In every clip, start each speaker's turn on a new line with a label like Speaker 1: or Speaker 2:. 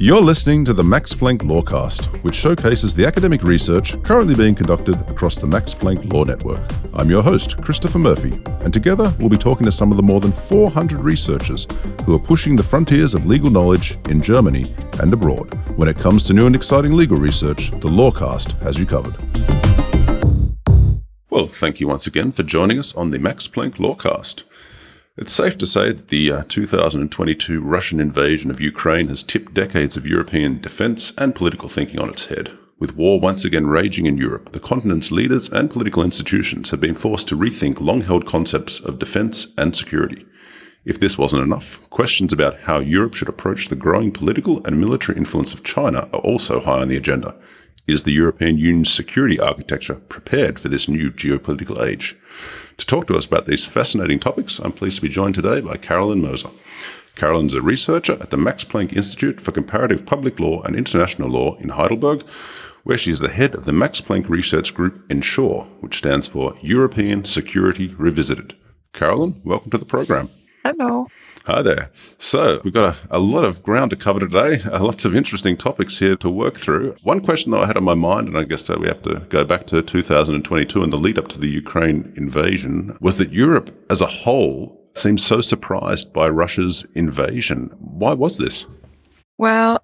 Speaker 1: You're listening to the Max Planck Lawcast, which showcases the academic research currently being conducted across the Max Planck Law Network. I'm your host, Christopher Murphy, and together we'll be talking to some of the more than 400 researchers who are pushing the frontiers of legal knowledge in Germany and abroad. When it comes to new and exciting legal research, the Lawcast has you covered. Well, thank you once again for joining us on the Max Planck Lawcast. It's safe to say that the uh, 2022 Russian invasion of Ukraine has tipped decades of European defence and political thinking on its head. With war once again raging in Europe, the continent's leaders and political institutions have been forced to rethink long held concepts of defence and security. If this wasn't enough, questions about how Europe should approach the growing political and military influence of China are also high on the agenda. Is the European Union's security architecture prepared for this new geopolitical age? To talk to us about these fascinating topics, I'm pleased to be joined today by Carolyn Moser. Carolyn's a researcher at the Max Planck Institute for Comparative Public Law and International Law in Heidelberg, where she is the head of the Max Planck Research Group ENSURE, which stands for European Security Revisited. Carolyn, welcome to the program.
Speaker 2: Hello.
Speaker 1: Hi there. So, we've got a, a, lot of ground to cover today, uh, lots of interesting topics here to work through. One question that I had on my mind, and I guess that we have to go back to 2022 and the lead up to the Ukraine invasion, was that Europe as a whole seemed so surprised by Russia's invasion. Why was this?
Speaker 2: Well,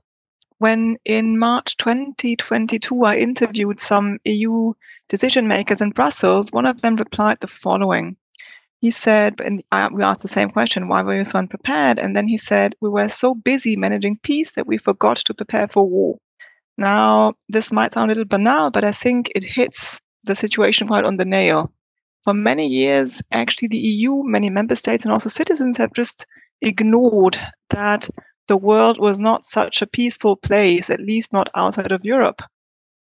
Speaker 2: when in March 2022 I interviewed some EU decision makers in Brussels, one of them replied the following he said, and uh, we asked the same question, why were you so unprepared? And then he said, we were so busy managing peace that we forgot to prepare for war. Now, this might sound a little banal, but I think it hits the situation quite on the nail. For many years, actually, the EU, many member states, and also citizens have just ignored that the world was not such a peaceful place, at least not outside of Europe.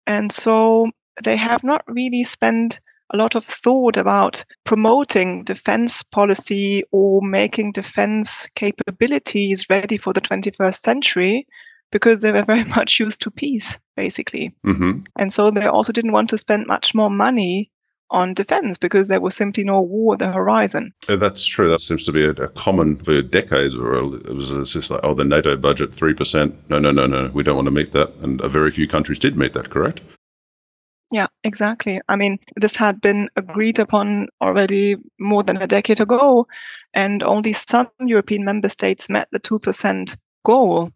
Speaker 2: And so they have not really spent a lot of thought about promoting defense policy or making defense capabilities ready for the 21st century because they were very much used to peace, basically. Mm-hmm. And so they also didn't want to spend much more money on defense because there was simply no war at the horizon.
Speaker 1: Yeah, that's true. That seems to be a, a common for decades. Where it was, it was just like, oh, the NATO budget, 3%. No, no, no, no. We don't want to meet that. And a very few countries did meet that, correct?
Speaker 2: Yeah, exactly. I mean, this had been agreed upon already more than a decade ago, and only some European member states met the 2% goal.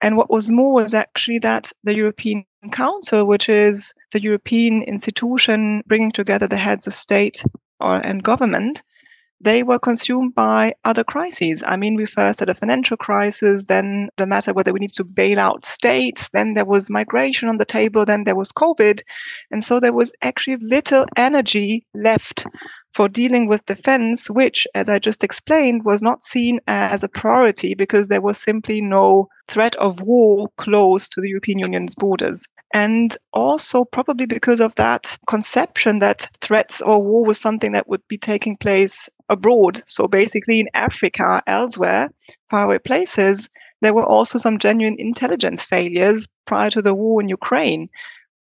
Speaker 2: And what was more was actually that the European Council, which is the European institution bringing together the heads of state or, and government, they were consumed by other crises. I mean, we first had a financial crisis, then the matter whether we need to bail out states, then there was migration on the table, then there was COVID. And so there was actually little energy left for dealing with defense, which, as I just explained, was not seen as a priority because there was simply no threat of war close to the European Union's borders. And also, probably because of that conception that threats or war was something that would be taking place abroad. So, basically, in Africa, elsewhere, faraway places, there were also some genuine intelligence failures prior to the war in Ukraine.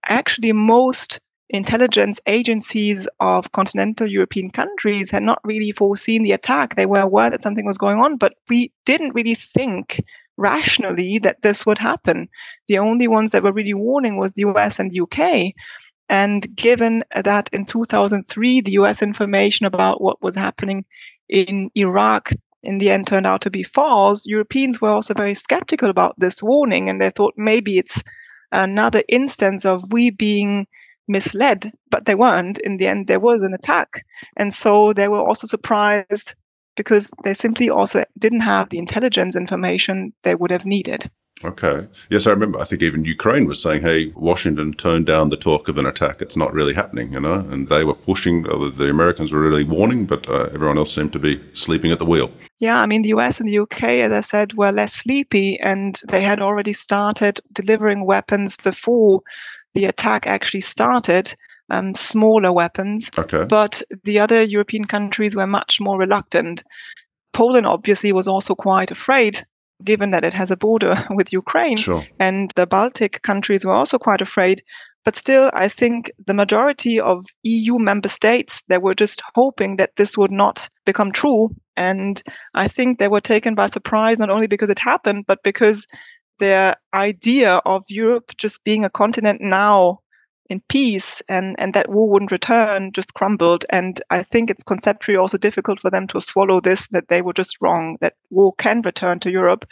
Speaker 2: Actually, most intelligence agencies of continental European countries had not really foreseen the attack. They were aware that something was going on, but we didn't really think rationally that this would happen. The only ones that were really warning was the US and the UK. And given that in 2003, the US information about what was happening in Iraq in the end turned out to be false, Europeans were also very skeptical about this warning. And they thought maybe it's another instance of we being misled, but they weren't. In the end, there was an attack. And so they were also surprised because they simply also didn't have the intelligence information they would have needed.
Speaker 1: Okay. Yes, I remember. I think even Ukraine was saying, hey, Washington turned down the talk of an attack. It's not really happening, you know? And they were pushing, the Americans were really warning, but uh, everyone else seemed to be sleeping at the wheel.
Speaker 2: Yeah, I mean, the US and the UK, as I said, were less sleepy and they had already started delivering weapons before the attack actually started, um, smaller weapons. Okay. But the other European countries were much more reluctant. Poland obviously was also quite afraid, given that it has a border with Ukraine. Sure. And the Baltic countries were also quite afraid. But still, I think the majority of EU member states, they were just hoping that this would not become true. And I think they were taken by surprise, not only because it happened, but because their idea of Europe just being a continent now in peace and, and that war wouldn't return just crumbled. And I think it's conceptually also difficult for them to swallow this, that they were just wrong, that war can return to Europe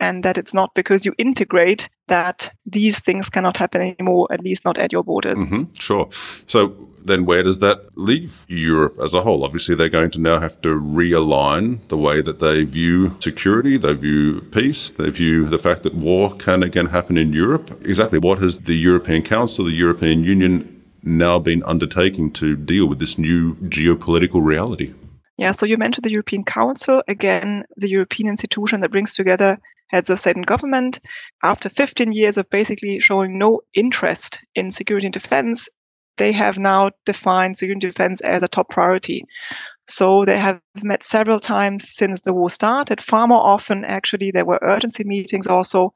Speaker 2: and that it's not because you integrate that these things cannot happen anymore, at least not at your borders.
Speaker 1: Mm-hmm, sure. So then where does that leave Europe as a whole? Obviously, they're going to now have to realign the way that they view security, they view peace, they view the fact that war can again happen in Europe. Exactly what has the European Council, the European Union now been undertaking to deal with this new geopolitical reality?
Speaker 2: Yeah, so you mentioned the European Council, again, the European institution that brings together heads of state and government. After 15 years of basically showing no interest in security and defense, they have now defined security and defense as a top priority. So they have met several times since the war started. Far more often, actually, there were urgency meetings also.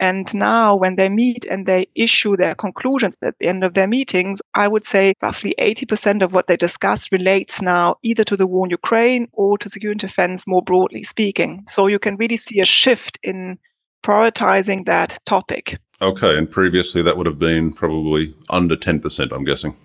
Speaker 2: And now, when they meet and they issue their conclusions at the end of their meetings, I would say roughly 80% of what they discuss relates now either to the war in Ukraine or to security and defense, more broadly speaking. So you can really see a shift in prioritizing that topic.
Speaker 1: Okay, and previously that would have been probably under 10%, I'm guessing.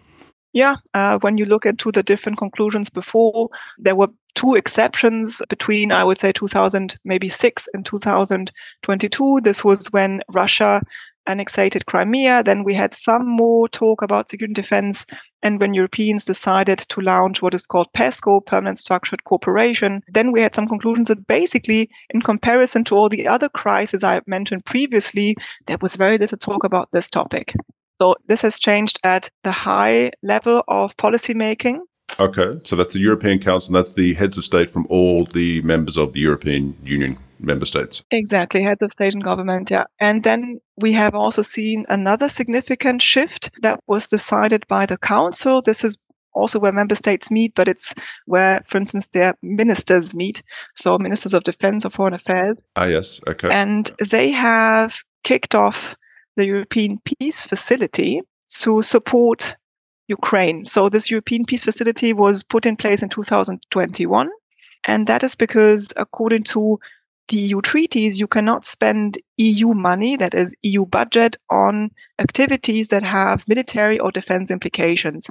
Speaker 2: Yeah, uh, when you look into the different conclusions before, there were two exceptions between, I would say, 2000, maybe six and 2022. This was when Russia annexated Crimea. Then we had some more talk about security and defense. And when Europeans decided to launch what is called PESCO, Permanent Structured Cooperation, then we had some conclusions that basically, in comparison to all the other crises I mentioned previously, there was very little talk about this topic. So this has changed at the high level of policymaking.
Speaker 1: Okay, so that's the European Council. and That's the heads of state from all the members of the European Union member states.
Speaker 2: Exactly, heads of state and government. Yeah, and then we have also seen another significant shift that was decided by the Council. This is also where member states meet, but it's where, for instance, their ministers meet. So ministers of defense or foreign affairs.
Speaker 1: Ah, yes. Okay.
Speaker 2: And they have kicked off the European Peace Facility to support Ukraine. So this European Peace Facility was put in place in 2021. And that is because, according to the EU treaties, you cannot spend EU money, that is EU budget, on activities that have military or defense implications.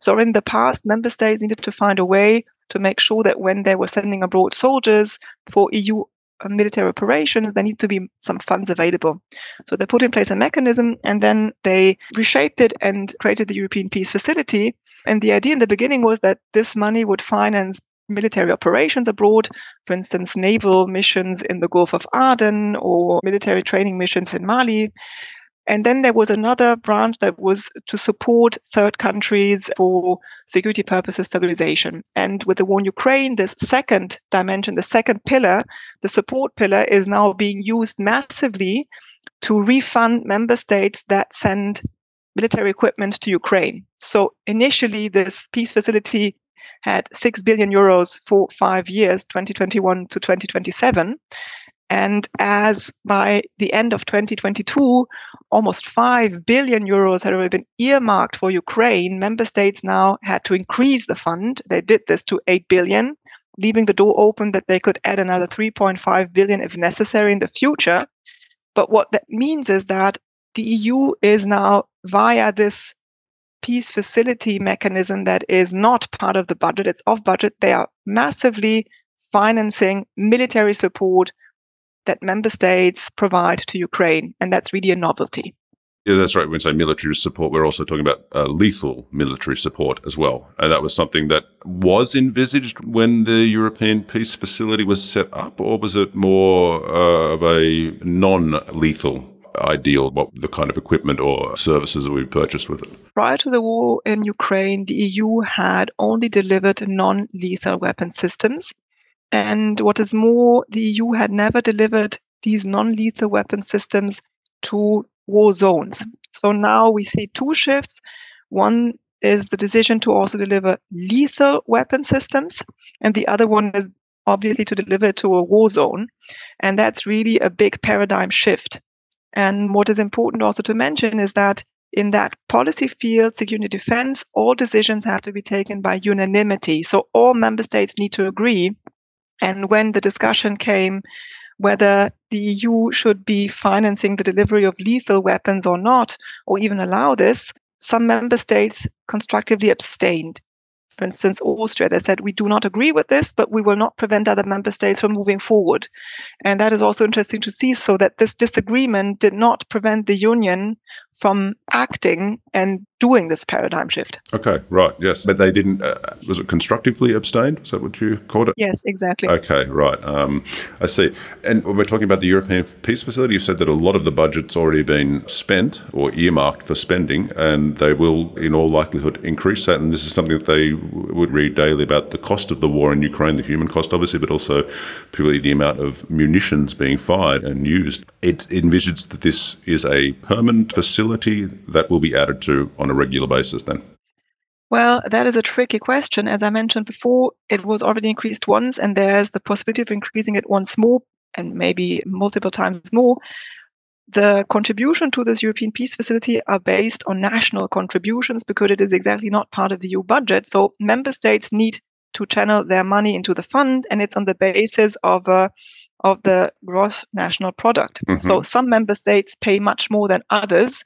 Speaker 2: So in the past, member states needed to find a way to make sure that when they were sending abroad soldiers for EU Uh, military operations, there need to be some funds available. So they put in place a mechanism and then they reshaped it and created the European Peace Facility. And the idea in the beginning was that this money would finance military operations abroad, for instance, naval missions in the Gulf of Aden or military training missions in Mali. And then there was another branch that was to support third countries for security purposes stabilization. And with the war in Ukraine, this second dimension, the second pillar, the support pillar is now being used massively to refund member states that send military equipment to Ukraine. So initially, this peace facility had 6 billion euros for five years, 2021 to 2027. And as by the end of 2022, almost 5 billion euros had already been earmarked for Ukraine, member states now had to increase the fund. They did this to 8 billion, leaving the door open that they could add another 3.5 billion if necessary in the future. But what that means is that the EU is now via this peace facility mechanism that is not part of the budget, it's off budget. They are massively financing military support that member states provide to Ukraine. And that's really a novelty.
Speaker 1: Yeah, that's right. When we say military support, we're also talking about uh, lethal military support as well. And that was something that was envisaged when the European Peace Facility was set up, or was it more uh, of a non lethal ideal, what the kind of equipment or services that we purchased with it?
Speaker 2: Prior to the war in Ukraine, the EU had only delivered non lethal weapon systems. And what is more, the EU had never delivered these non lethal weapon systems to war zones. So now we see two shifts. One is the decision to also deliver lethal weapon systems, and the other one is obviously to deliver to a war zone. And that's really a big paradigm shift. And what is important also to mention is that in that policy field, security defense, all decisions have to be taken by unanimity. So all member states need to agree and when the discussion came whether the EU should be financing the delivery of lethal weapons or not, or even allow this, some member states constructively abstained for instance, Austria, they said, we do not agree with this, but we will not prevent other member states from moving forward. And that is also interesting to see, so that this disagreement did not prevent the Union from acting and doing this paradigm shift.
Speaker 1: Okay, right, yes. But they didn't, uh, was it constructively abstained? Is that what you called it?
Speaker 2: Yes, exactly.
Speaker 1: Okay, right. Um, I see. And when we're talking about the European Peace Facility, you said that a lot of the budget's already been spent or earmarked for spending, and they will, in all likelihood, increase that. And this is something that they would read daily about the cost of the war in Ukraine, the human cost, obviously, but also purely the amount of munitions being fired and used. It envisages that this is a permanent facility that will be added to on a regular basis then.
Speaker 2: Well, that is a tricky question. As I mentioned before, it was already increased once, and there's the possibility of increasing it once more and maybe multiple times more the contribution to this European Peace Facility are based on national contributions because it is exactly not part of the EU budget. So member states need to channel their money into the fund, and it's on the basis of a of the gross national product. Mm-hmm. So some member states pay much more than others.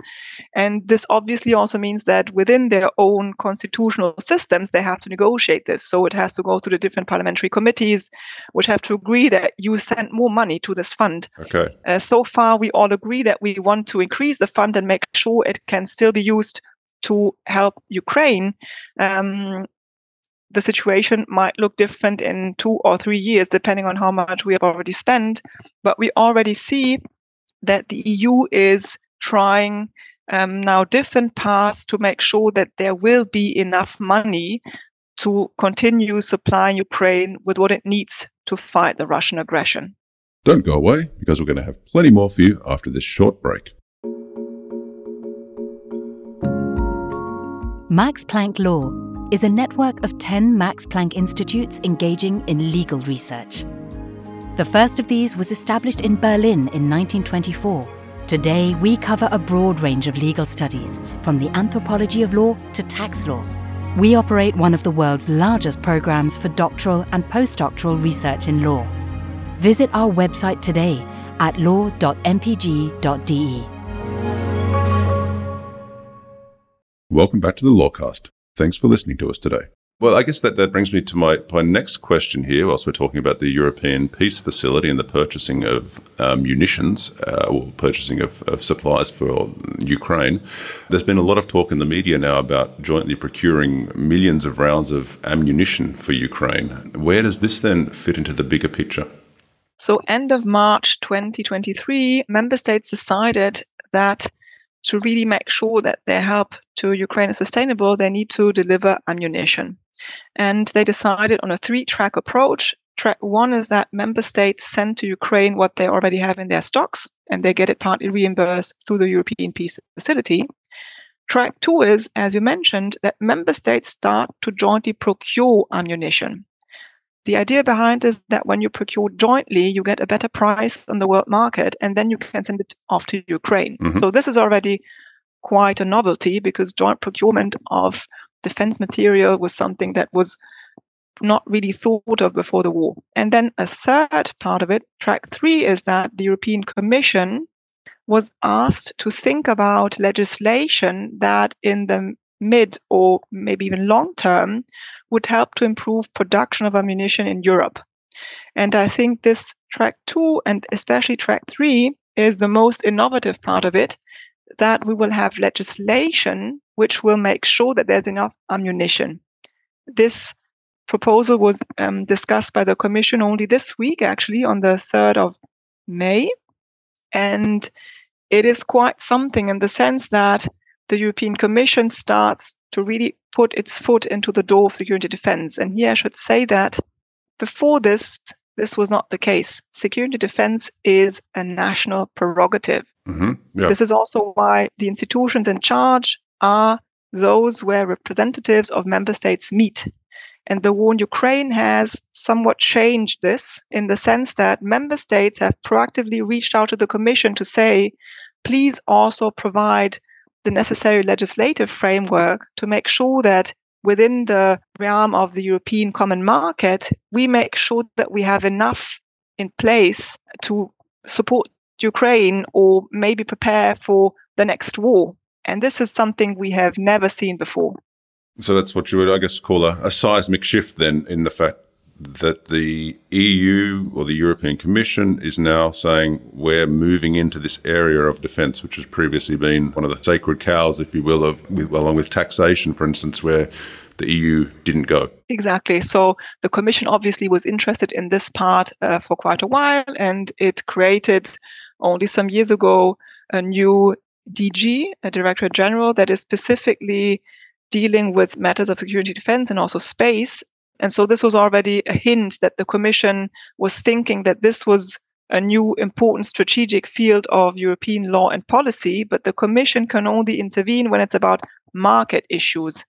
Speaker 2: And this obviously also means that within their own constitutional systems, they have to negotiate this. So it has to go to the different parliamentary committees, which have to agree that you send more money to this fund.
Speaker 1: Okay.
Speaker 2: Uh, so far, we all agree that we want to increase the fund and make sure it can still be used to help Ukraine. Um, the situation might look different in two or three years, depending on how much we have already spent. But we already see that the EU is trying um, now different paths to make sure that there will be enough money to continue supplying Ukraine with what it needs to fight the Russian aggression.
Speaker 1: Don't go away because we're going to have plenty more for you after this short break.
Speaker 3: Max Planck Law is a network of 10 Max Planck Institutes engaging in legal research. The first of these was established in Berlin in 1924. Today, we cover a broad range of legal studies, from the anthropology of law to tax law. We operate one of the world's largest programs for doctoral and postdoctoral research in law. Visit our website today at law.mpg.de.
Speaker 1: Welcome back to the Lawcast. Thanks for listening to us today. Well, I guess that, that brings me to my, my next question here, whilst we're talking about the European Peace Facility and the purchasing of uh, munitions uh, or purchasing of, of supplies for Ukraine. There's been a lot of talk in the media now about jointly procuring millions of rounds of ammunition for Ukraine. Where does this then fit into the bigger picture?
Speaker 2: So, end of March 2023, member states decided that to really make sure that their help to Ukraine is sustainable, they need to deliver ammunition. And they decided on a three track approach. Track one is that member states send to Ukraine what they already have in their stocks, and they get it partly reimbursed through the European Peace Facility. Track two is, as you mentioned, that member states start to jointly procure ammunition. The idea behind is that when you procure jointly, you get a better price on the world market, and then you can send it off to Ukraine. Mm-hmm. So this is already quite a novelty because joint procurement of defense material was something that was not really thought of before the war. And then a third part of it, track three, is that the European Commission was asked to think about legislation that in the mid or maybe even long term would help to improve production of ammunition in Europe. And I think this track two and especially track three is the most innovative part of it that we will have legislation which will make sure that there's enough ammunition. This proposal was um, discussed by the Commission only this week, actually, on the 3rd of May. And it is quite something in the sense that the European Commission starts to really put its foot into the door of security defense. And here I should say that before this, this was not the case. Security defense is a national prerogative. Mm-hmm. Yeah. This is also why the institutions in charge are those where representatives of member states meet. And the war in Ukraine has somewhat changed this in the sense that member states have proactively reached out to the Commission to say, please also provide the necessary legislative framework to make sure that within the realm of the European common market, we make sure that we have enough in place to support Ukraine or maybe prepare for the next war. And this is something we have never seen before.
Speaker 1: So that's what you would, I guess, call a, a seismic shift then in the fact that the EU or the European Commission is now saying we're moving into this area of defence, which has previously been one of the sacred cows, if you will, of along with taxation, for instance, where the EU didn't go.
Speaker 2: Exactly. So the Commission obviously was interested in this part uh, for quite a while, and it created only some years ago a new DG, a Directorate General, that is specifically dealing with matters of security defense and also space and so this was already a hint that the Commission was thinking that this was a new important strategic field of European law and policy, but the Commission can only intervene when it's about market issues.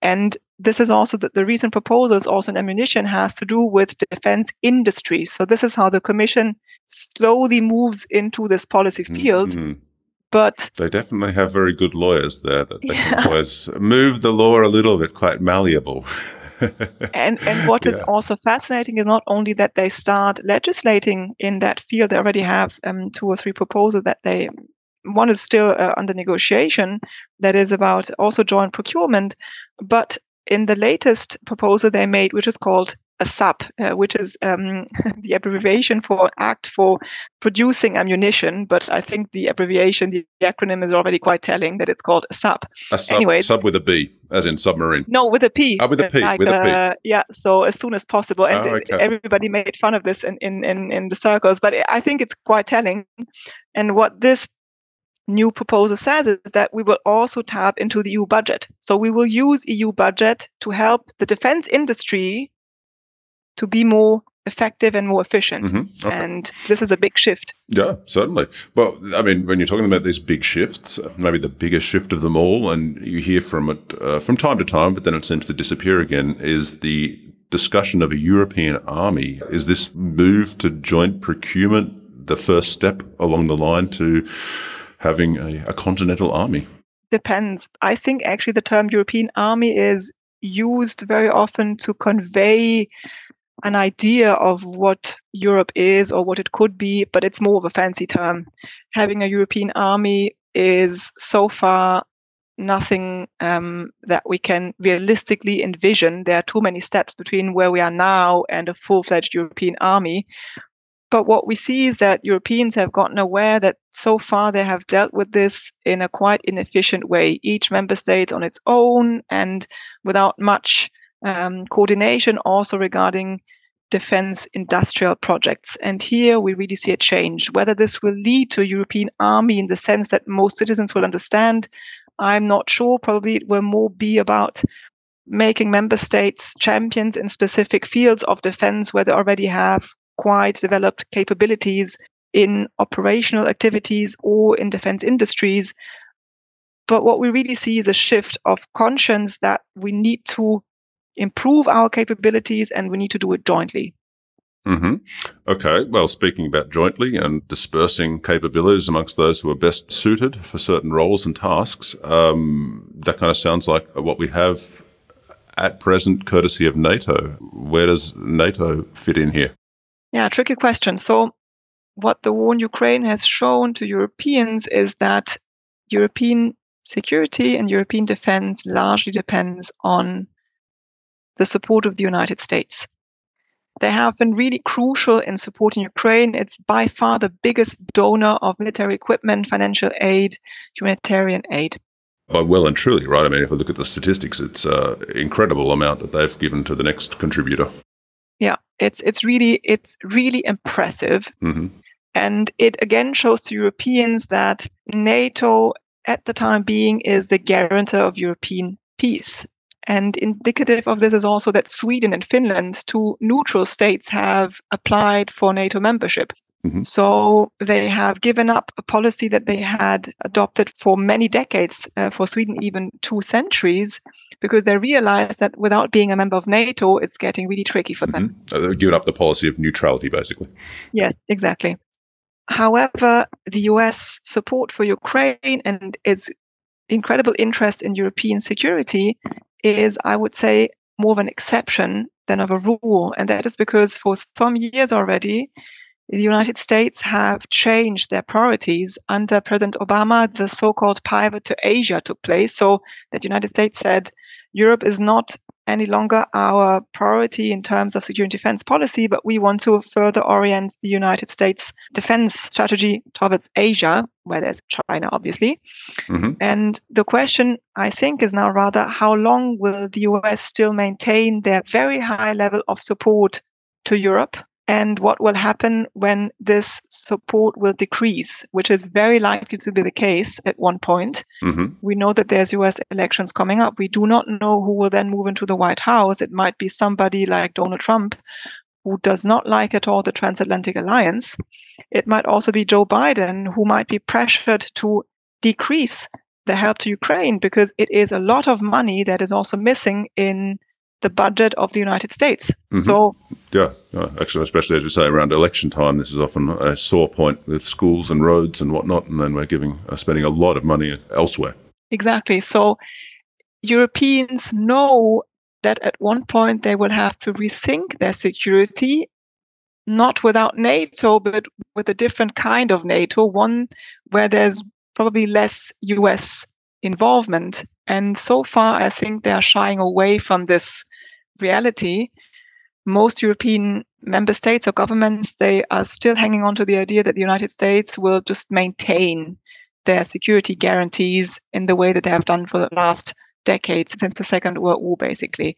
Speaker 2: And this is also that the recent proposals also in ammunition has to do with defense industry. So this is how the Commission slowly moves into this policy field. Mm-hmm. But
Speaker 1: they definitely have very good lawyers there that they yeah. can always move the law a little bit, quite malleable.
Speaker 2: and and what yeah. is also fascinating is not only that they start legislating in that field. They already have um, two or three proposals that they one is still uh, under negotiation that is about also joint procurement but in the latest proposal they made which is called ASAP, uh, which is um, the abbreviation for Act for Producing Ammunition. But I think the abbreviation, the, acronym is already quite telling that it's called ASAP.
Speaker 1: A sub, anyway, sub with a B, as in submarine.
Speaker 2: No, with a P.
Speaker 1: Oh, with a P. Like, with a P. Uh,
Speaker 2: yeah, so as soon as possible. And oh, okay. everybody made fun of this in, in, in, in the circles, but I think it's quite telling. And what this new proposal says is that we will also tap into the EU budget. So we will use EU budget to help the defense industry to be more effective and more efficient. Mm-hmm. Okay. And this is a big shift.
Speaker 1: Yeah, certainly. Well, I mean, when you're talking about these big shifts, maybe the biggest shift of them all, and you hear from it uh, from time to time, but then it seems to disappear again, is the discussion of a European army. Is this move to joint procurement the first step along the line to having a, a continental army?
Speaker 2: Depends. I think actually the term European army is used very often to convey an idea of what Europe is or what it could be, but it's more of a fancy term. Having a European army is so far nothing um, that we can realistically envision. There are too many steps between where we are now and a full fledged European army. But what we see is that Europeans have gotten aware that so far they have dealt with this in a quite inefficient way, each member state on its own and without much um, coordination also regarding defense industrial projects. And here we really see a change. Whether this will lead to a European army in the sense that most citizens will understand, I'm not sure. Probably it will more be about making member states champions in specific fields of defense where they already have quite developed capabilities in operational activities or in defense industries. But what we really see is a shift of conscience that we need to improve our capabilities and we need to do it jointly.
Speaker 1: Mm-hmm. Okay. Well, speaking about jointly and dispersing capabilities amongst those who are best suited for certain roles and tasks, um, that kind of sounds like what we have at present, courtesy of NATO. Where does NATO fit in here?
Speaker 2: Yeah, tricky question. So, what the war in Ukraine has shown to Europeans is that European security and European defense largely depends on the support of the United States. They have been really crucial in supporting Ukraine. It's by far the biggest donor of military equipment, financial aid, humanitarian aid.
Speaker 1: By well and truly, right? I mean, if we look at the statistics, it's an incredible amount that they've given to the next contributor.
Speaker 2: Yeah, it's it's really it's really impressive, mm-hmm. and it again shows to Europeans that NATO, at the time being, is the guarantor of European peace. And indicative of this is also that Sweden and Finland, two neutral states, have applied for NATO membership. Mm-hmm. So they have given up a policy that they had adopted for many decades, uh, for Sweden, even two centuries, because they realized that without being a member of NATO, it's getting really tricky for mm-hmm. them.
Speaker 1: Uh, they've given up the policy of neutrality, basically.
Speaker 2: Yeah, exactly. However, the US support for Ukraine and its incredible interest in European security is, I would say, more of an exception than of a rule. And that is because for some years already, the United States have changed their priorities. Under President Obama, the so called pivot to Asia took place. So that the United States said Europe is not any longer our priority in terms of security and defense policy, but we want to further orient the United States defense strategy towards Asia, where there's China, obviously. Mm-hmm. And the question, I think, is now rather how long will the US still maintain their very high level of support to Europe? And what will happen when this support will decrease, which is very likely to be the case at one point. Mm-hmm. We know that there's US elections coming up. We do not know who will then move into the White House. It might be somebody like Donald Trump, who does not like at all the transatlantic alliance. It might also be Joe Biden, who might be pressured to decrease the help to Ukraine because it is a lot of money that is also missing in the budget of the United States. Mm-hmm. So,
Speaker 1: yeah, actually, especially as you say, around election time, this is often a sore point with schools and roads and whatnot, and then we're giving uh, spending a lot of money elsewhere.
Speaker 2: Exactly. So, Europeans know that at one point they will have to rethink their security, not without NATO, but with a different kind of NATO, one where there's probably less US involvement. And so far, I think they are shying away from this reality. Most European member states or governments, they are still hanging on to the idea that the United States will just maintain their security guarantees in the way that they have done for the last decades since the Second World War, basically.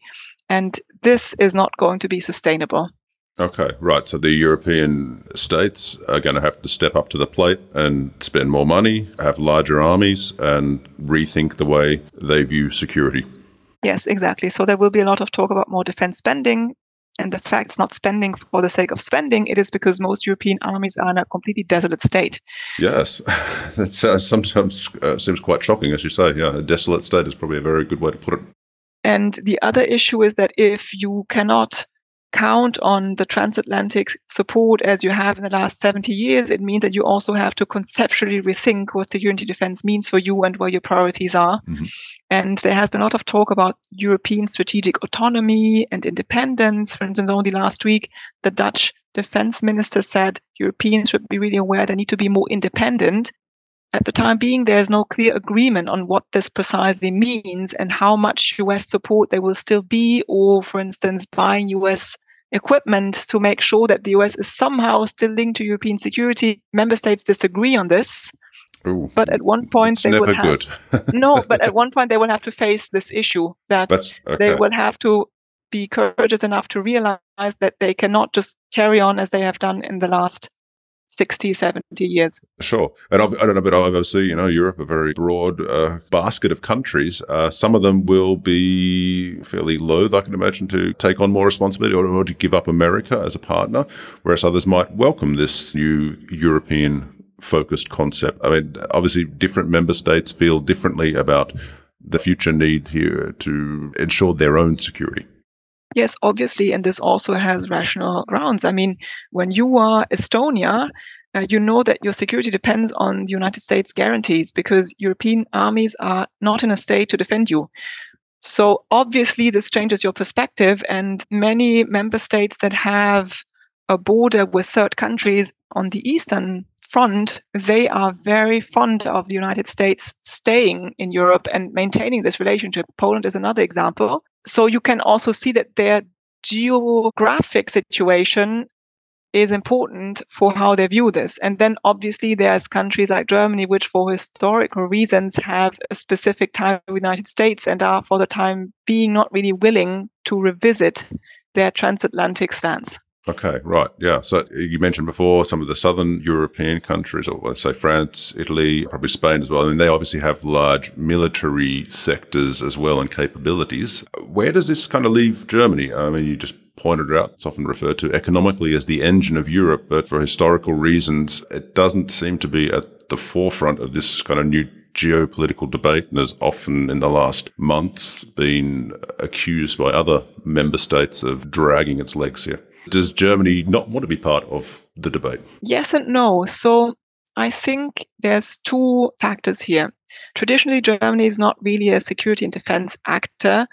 Speaker 2: And this is not going to be sustainable.
Speaker 1: Okay, right. So the European states are going to have to step up to the plate and spend more money, have larger armies, and rethink the way they view security.
Speaker 2: Yes, exactly. So there will be a lot of talk about more defense spending. And the fact it's not spending for the sake of spending, it is because most European armies are in a completely desolate state.
Speaker 1: Yes, that uh, sometimes uh, seems quite shocking, as you say. Yeah, a desolate state is probably a very good way to put it.
Speaker 2: And the other issue is that if you cannot count on the transatlantic support as you have in the last 70 years, it means that you also have to conceptually rethink what security defense means for you and where your priorities are. Mm-hmm. And there has been a lot of talk about European strategic autonomy and independence. For instance, only last week, the Dutch defense minister said Europeans should be really aware they need to be more independent at the time being, there's no clear agreement on what this precisely means and how much US support there will still be, or, for instance, buying US equipment to make sure that the US is somehow still linked to European security. Member states disagree on this. Ooh, but at one point
Speaker 1: they will
Speaker 2: have no, but at one point they will have to face this issue that okay. they will have to be courageous enough to realize that they cannot just carry on as they have done in the last 60, 70 years.
Speaker 1: Sure. And I've, I do not know, but obviously, you know, Europe, a very broad uh, basket of countries. Uh, some of them will be fairly loath, I can imagine, to take on more responsibility or, or to give up America as a partner, whereas others might welcome this new European focused concept. I mean, obviously, different member states feel differently about the future need here to ensure their own security.
Speaker 2: Yes, obviously, and this also has rational grounds. I mean, when you are Estonia, uh, you know that your security depends on the United States guarantees because European armies are not in a state to defend you. So obviously, this changes your perspective, and many member states that have a border with third countries on the eastern front, they are very fond of the United States staying in Europe and maintaining this relationship. Poland is another example so you can also see that their geographic situation is important for how they view this. And then obviously there's countries like Germany, which for historical reasons have a specific tie with the United States and are for the time being not really willing to revisit their transatlantic stance.
Speaker 1: Okay, right. Yeah. So you mentioned before some of the southern European countries, or let's say France, Italy, probably Spain as well. I mean, they obviously have large military sectors as well and capabilities. Where does this kind of leave Germany? I mean, you just pointed out, it's often referred to economically as the engine of Europe, but for historical reasons, it doesn't seem to be at the forefront of this kind of new geopolitical debate and has often in the last months been accused by other member states of dragging its legs here. Does Germany not want to be part of the debate?
Speaker 2: Yes and no. So I think there's two factors here. Traditionally, Germany is not really a security and defense actor.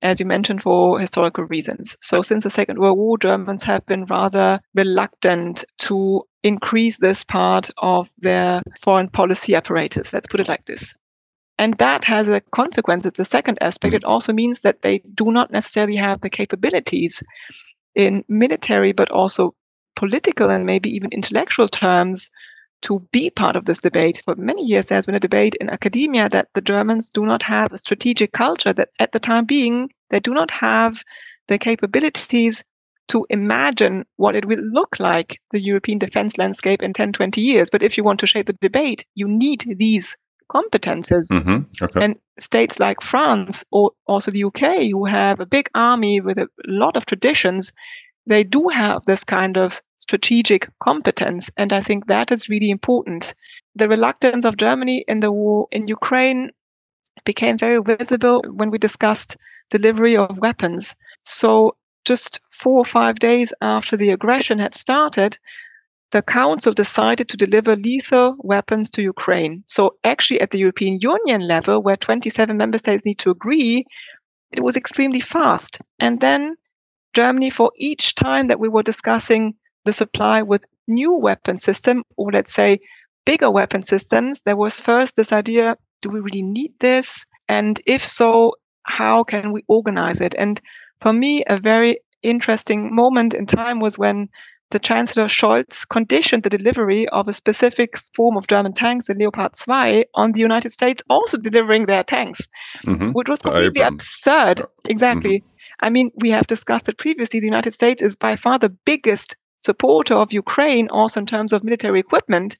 Speaker 2: as you mentioned, for historical reasons. So, since the Second World War, Germans have been rather reluctant to increase this part of their foreign policy apparatus. Let's put it like this. And that has a consequence. It's the second aspect. Mm-hmm. It also means that they do not necessarily have the capabilities in military, but also political and maybe even intellectual terms to be part of this debate. For many years, there's been a debate in academia that the Germans do not have a strategic culture, that at the time being, they do not have the capabilities to imagine what it will look like, the European defense landscape in 10, 20 years. But if you want to shape the debate, you need these competences.
Speaker 1: Mm-hmm. Okay.
Speaker 2: And states like France or also the UK, who have a big army with a lot of traditions, they do have this kind of strategic competence. And I think that is really important. The reluctance of Germany in the war in Ukraine became very visible when we discussed delivery of weapons. So, just four or five days after the aggression had started, the Council decided to deliver lethal weapons to Ukraine. So, actually, at the European Union level, where 27 member states need to agree, it was extremely fast. And then Germany, for each time that we were discussing the supply with new weapon system, or let's say bigger weapon systems, there was first this idea do we really need this? And if so, how can we organize it? And for me, a very interesting moment in time was when the Chancellor Scholz conditioned the delivery of a specific form of German tanks, the Leopard 2, on the United States also delivering their tanks, mm-hmm. which was completely absurd. Exactly. Mm-hmm. I mean, we have discussed it previously. The United States is by far the biggest supporter of Ukraine, also in terms of military equipment.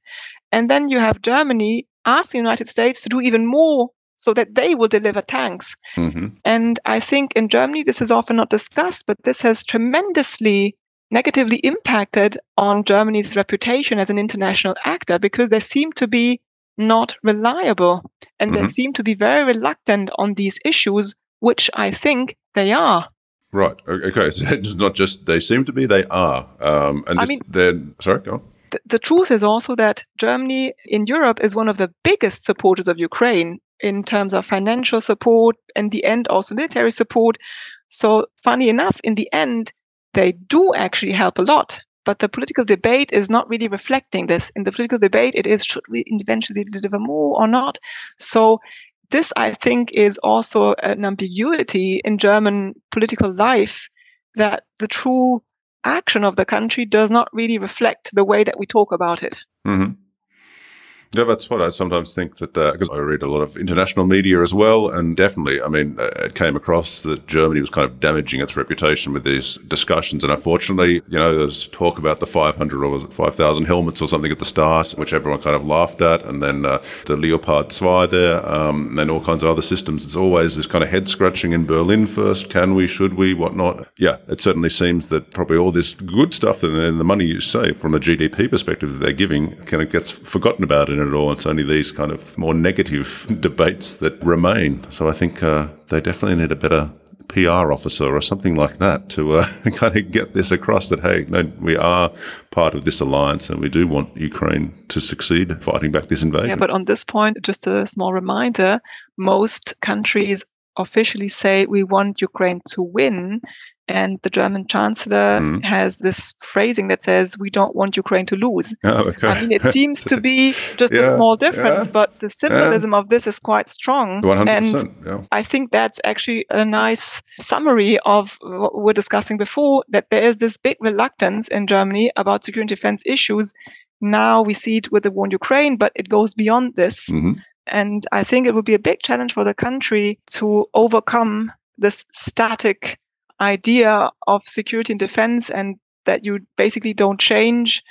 Speaker 2: And then you have Germany ask the United States to do even more so that they will deliver tanks. Mm-hmm. And I think in Germany, this is often not discussed, but this has tremendously negatively impacted on Germany's reputation as an international actor because they seem to be not reliable and mm-hmm. they seem to be very reluctant on these issues, which I think they are.
Speaker 1: Right. Okay. So it's not just they seem to be; they are. Um, and I mean, then, sorry, go on.
Speaker 2: The truth is also that Germany in Europe is one of the biggest supporters of Ukraine in terms of financial support and the end also military support. So, funny enough, in the end, they do actually help a lot. But the political debate is not really reflecting this. In the political debate, it is should we eventually deliver more or not? So this, I think, is also an ambiguity in German political life that the true action of the country does not really reflect the way that we talk about it.
Speaker 1: Mm-hmm. Yeah, that's what I sometimes think that because uh, I read a lot of international media as well, and definitely, I mean, uh, it came across that Germany was kind of damaging its reputation with these discussions, and unfortunately, you know, there's talk about the 500 or 5,000 helmets or something at the start, which everyone kind of laughed at, and then uh, the Leopard 2 there, um, and all kinds of other systems. It's always this kind of head scratching in Berlin first. Can we? Should we? Whatnot? Yeah, it certainly seems that probably all this good stuff and the money you save from a GDP perspective that they're giving kind of gets forgotten about it all. It's only these kind of more negative debates that remain. So I think uh, they definitely need a better PR officer or something like that to uh, kind of get this across that, hey, no, we are part of this alliance and we do want Ukraine to succeed fighting back this invasion.
Speaker 2: Yeah, but on this point, just a small reminder most countries officially say we want Ukraine to win. And the German chancellor mm. has this phrasing that says, We don't want Ukraine to lose.
Speaker 1: Oh, okay.
Speaker 2: I mean, it seems to be just yeah, a small difference, yeah, but the symbolism yeah. of this is quite strong.
Speaker 1: 100%,
Speaker 2: and I think that's actually a nice summary of what we were discussing before that there is this big reluctance in Germany about security and defense issues. Now we see it with the war in Ukraine, but it goes beyond this. Mm-hmm. And I think it would be a big challenge for the country to overcome this static idea of security and defense and that you basically don't change.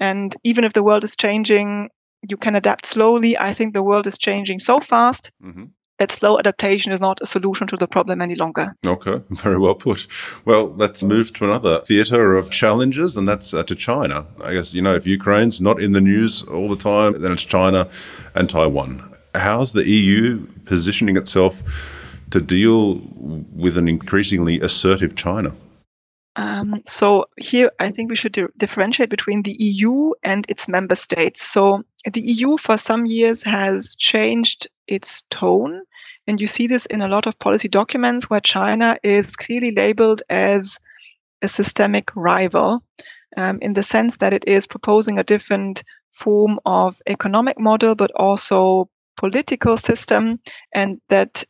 Speaker 2: And even if the world is changing, you can adapt slowly. I think the world is changing so fast. Mm-hmm that slow adaptation is not a solution to the problem any longer.
Speaker 1: Okay, very well put. Well, let's move to another theatre of challenges, and that's uh, to China. I guess, you know, if Ukraine's not in the news all the time, then it's China and Taiwan how's the EU positioning itself to deal with an increasingly assertive China?
Speaker 2: Um, so here, I think we should di- differentiate between the EU and its member states. So the EU, for some years, has changed its tone. And you see this in a lot of policy documents where China is clearly labeled as a systemic rival um, in the sense that it is proposing a different form of economic model, but also political system, and that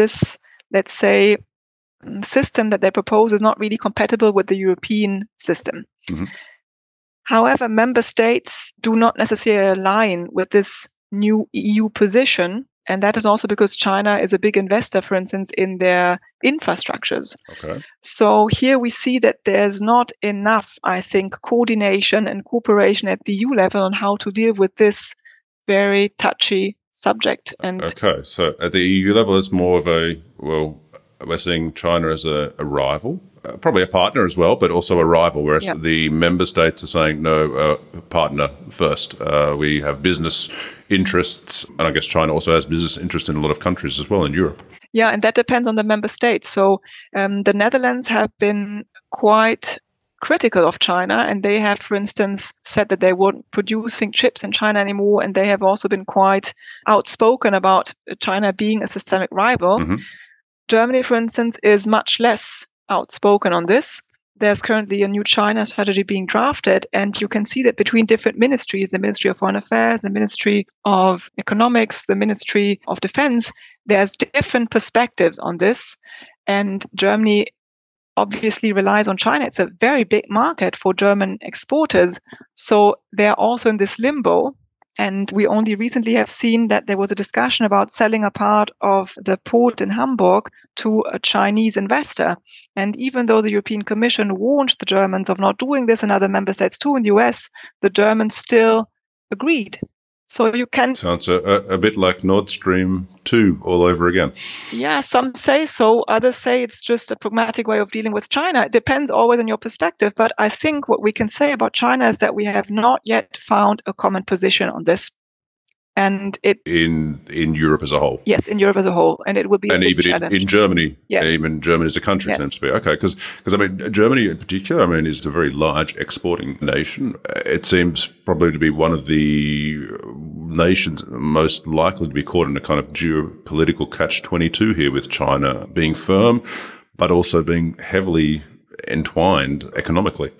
Speaker 2: this, let's say, mm, system that they propose is not really compatible with the European system. Mm-hmm. However, member states do not necessarily align with this new EU position. And that is also because China is a big investor, for instance, in their infrastructures. Okay. So here we see that there's not enough, I think, coordination and cooperation at the EU level on how to deal with this very touchy subject. And
Speaker 1: okay, so at the EU level, it's more of a well, we're seeing China as a, a rival, uh, probably a partner as well, but also a rival. Whereas yeah. the member states are saying no, uh, partner first. Uh, we have business interests, and I guess China also has business interests in a lot of countries as well in Europe.
Speaker 2: Yeah, and that depends on the member states. So um, the Netherlands have been quite critical of China, and they have, for instance, said that they weren't producing chips in China anymore, and they have also been quite outspoken about China being a systemic rival. Mm-hmm. Germany, for instance, is much less outspoken on this. There's currently a new China strategy being drafted, and you can see that between different ministries the Ministry of Foreign Affairs, the Ministry of Economics, the Ministry of Defense there's different perspectives on this. And Germany obviously relies on China. It's a very big market for German exporters. So they're also in this limbo and we only recently have seen that there was a discussion about selling a part of the port in Hamburg to a Chinese investor. And even though the European Commission warned the Germans of not doing this and other member states too in the US, the Germans still agreed. So you can.
Speaker 1: Sounds a, a, bit like Nord Stream 2 all over again.
Speaker 2: Yeah, some say so. Others say it's just a pragmatic way of dealing with China. It depends always on your perspective. But I think what we can say about China is that we have not yet found a common position on this and it
Speaker 1: in in Europe as a whole.
Speaker 2: Yes, in Europe as a whole, and it will be
Speaker 1: and even in, in, Germany. Yes. even Germany as a country yes. seems to be okay because because I mean Germany in particular, I mean, is a very large exporting nation. It seems probably to be one of the nations most likely to be caught in a kind of geopolitical catch twenty two here with China being firm, but also being heavily entwined economically.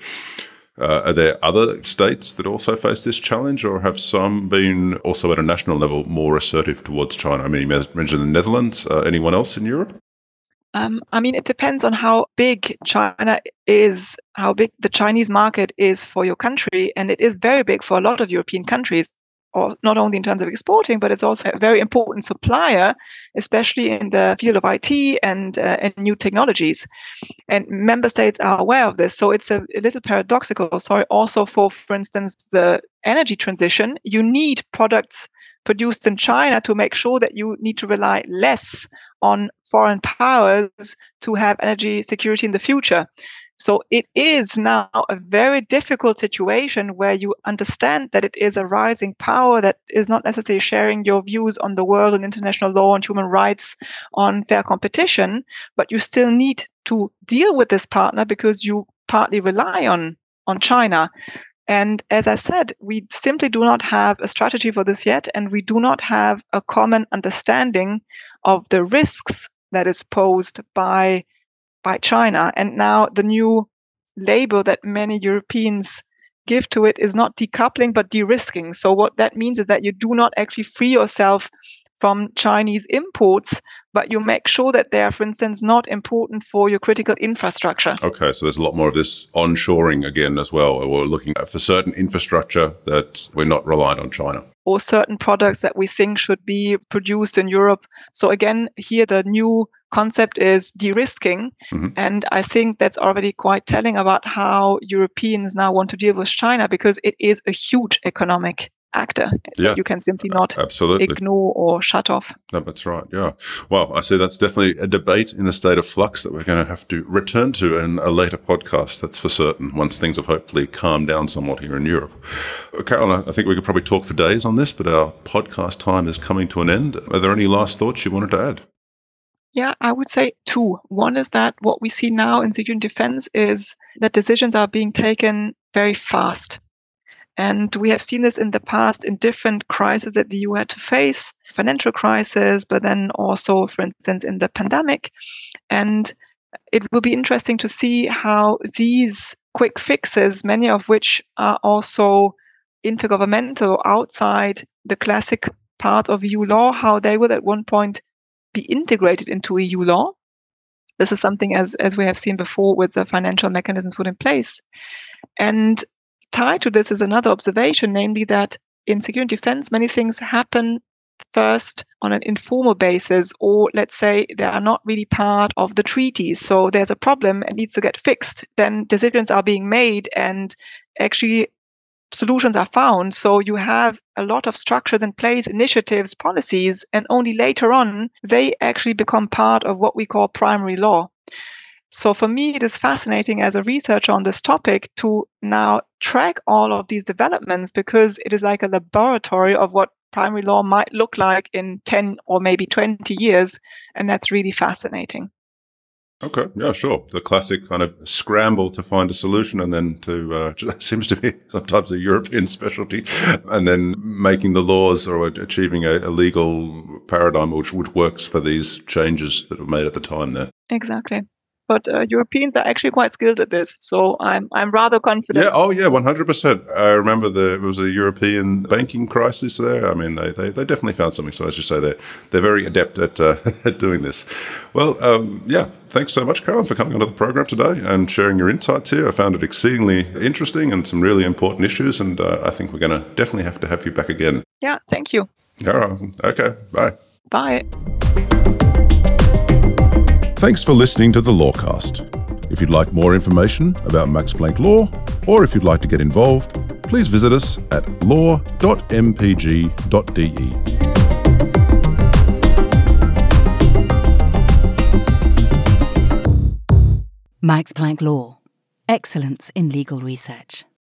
Speaker 1: Uh, are there other states that also face this challenge, or have some been also at a national level more assertive towards China? I mean, you mentioned the Netherlands. Uh, anyone else in Europe?
Speaker 2: Um, I mean, it depends on how big China is, how big the Chinese market is for your country. And it is very big for a lot of European countries or not only in terms of exporting, but it's also a very important supplier, especially in the field of IT and, uh, and new technologies. And member states are aware of this. So it's a, a little paradoxical. Sorry, also for, for instance, the energy transition, you need products produced in China to make sure that you need to rely less on foreign powers to have energy security in the future. So it is now a very difficult situation where you understand that it is a rising power that is not necessarily sharing your views on the world and international law and human rights on fair competition, but you still need to deal with this partner because you partly rely on on China. And as I said, we simply do not have a strategy for this yet, and we do not have a common understanding of the risks that is posed by by China. And now the new label that many Europeans give to it is not decoupling but de-risking. So what that means is that you do not actually free yourself from Chinese imports, but you make sure that they are, for instance, not important for your critical infrastructure.
Speaker 1: Okay, so there's a lot more of this onshoring again as well. We're looking for certain infrastructure that we're not reliant on China.
Speaker 2: Or certain products that we think should be produced in Europe. So again, here the new concept is de-risking. Mm-hmm. And I think that's already quite telling about how Europeans now want to deal with China because it is a huge economic actor yeah. you can simply not
Speaker 1: absolutely
Speaker 2: ignore or shut off.
Speaker 1: No, that's right. Yeah. Well, I see that's definitely a debate in a state of flux that we're going to have to return to in a later podcast. That's for certain. Once things have hopefully calmed down somewhat here in Europe. Carolyn, I think we could probably talk for days on this, but our podcast time is coming to an end. Are there any last thoughts you wanted to add?
Speaker 2: Yeah, I would say two. One is that what we see now in security and defense is that decisions are being taken very fast. And we have seen this in the past in different crises that the EU had to face, financial crisis, but then also, for instance, in the pandemic. And it will be interesting to see how these quick fixes, many of which are also intergovernmental outside the classic part of EU law, how they will at one point be integrated into EU law. This is something as as we have seen before with the financial mechanisms put in place. And tied to this is another observation, namely that in security defense, many things happen first on an informal basis, or let's say they are not really part of the treaties. So there's a problem and needs to get fixed. Then decisions are being made and actually solutions are found. So you have a lot of structures in place, initiatives, policies, and only later on they actually become part of what we call primary law. So for me, it is fascinating as a researcher on this topic to now track all of these developments because it is like a laboratory of what primary law might look like in 10 or maybe 20 years. And that's really fascinating.
Speaker 1: Okay, yeah, sure. The classic kind of scramble to find a solution, and then to uh, seems to be sometimes a European specialty, and then making the laws or achieving a, a legal paradigm which, which works for these changes that were made at the time. There,
Speaker 2: exactly but uh, Europeans are actually quite skilled at this. So I'm I'm rather confident.
Speaker 1: Yeah. Oh, yeah. One hundred percent. I remember the it was a European banking crisis there. I mean, they, they, they definitely found something. So as you say, they're they're very adept at uh, at doing this. Well, um, yeah. Thanks so much, Carolyn, for coming onto the program today and sharing your insights here. I found it exceedingly interesting and some really important issues. And uh, I think we're going to definitely have to have you back again.
Speaker 2: Yeah. Thank you.
Speaker 1: All right. Okay. Bye.
Speaker 2: Bye.
Speaker 1: Thanks for listening to the Lawcast. If you'd like more information about Max Planck Law, or if you'd like to get involved, please visit us at law.mpg.de.
Speaker 3: Max Planck Law Excellence in Legal Research.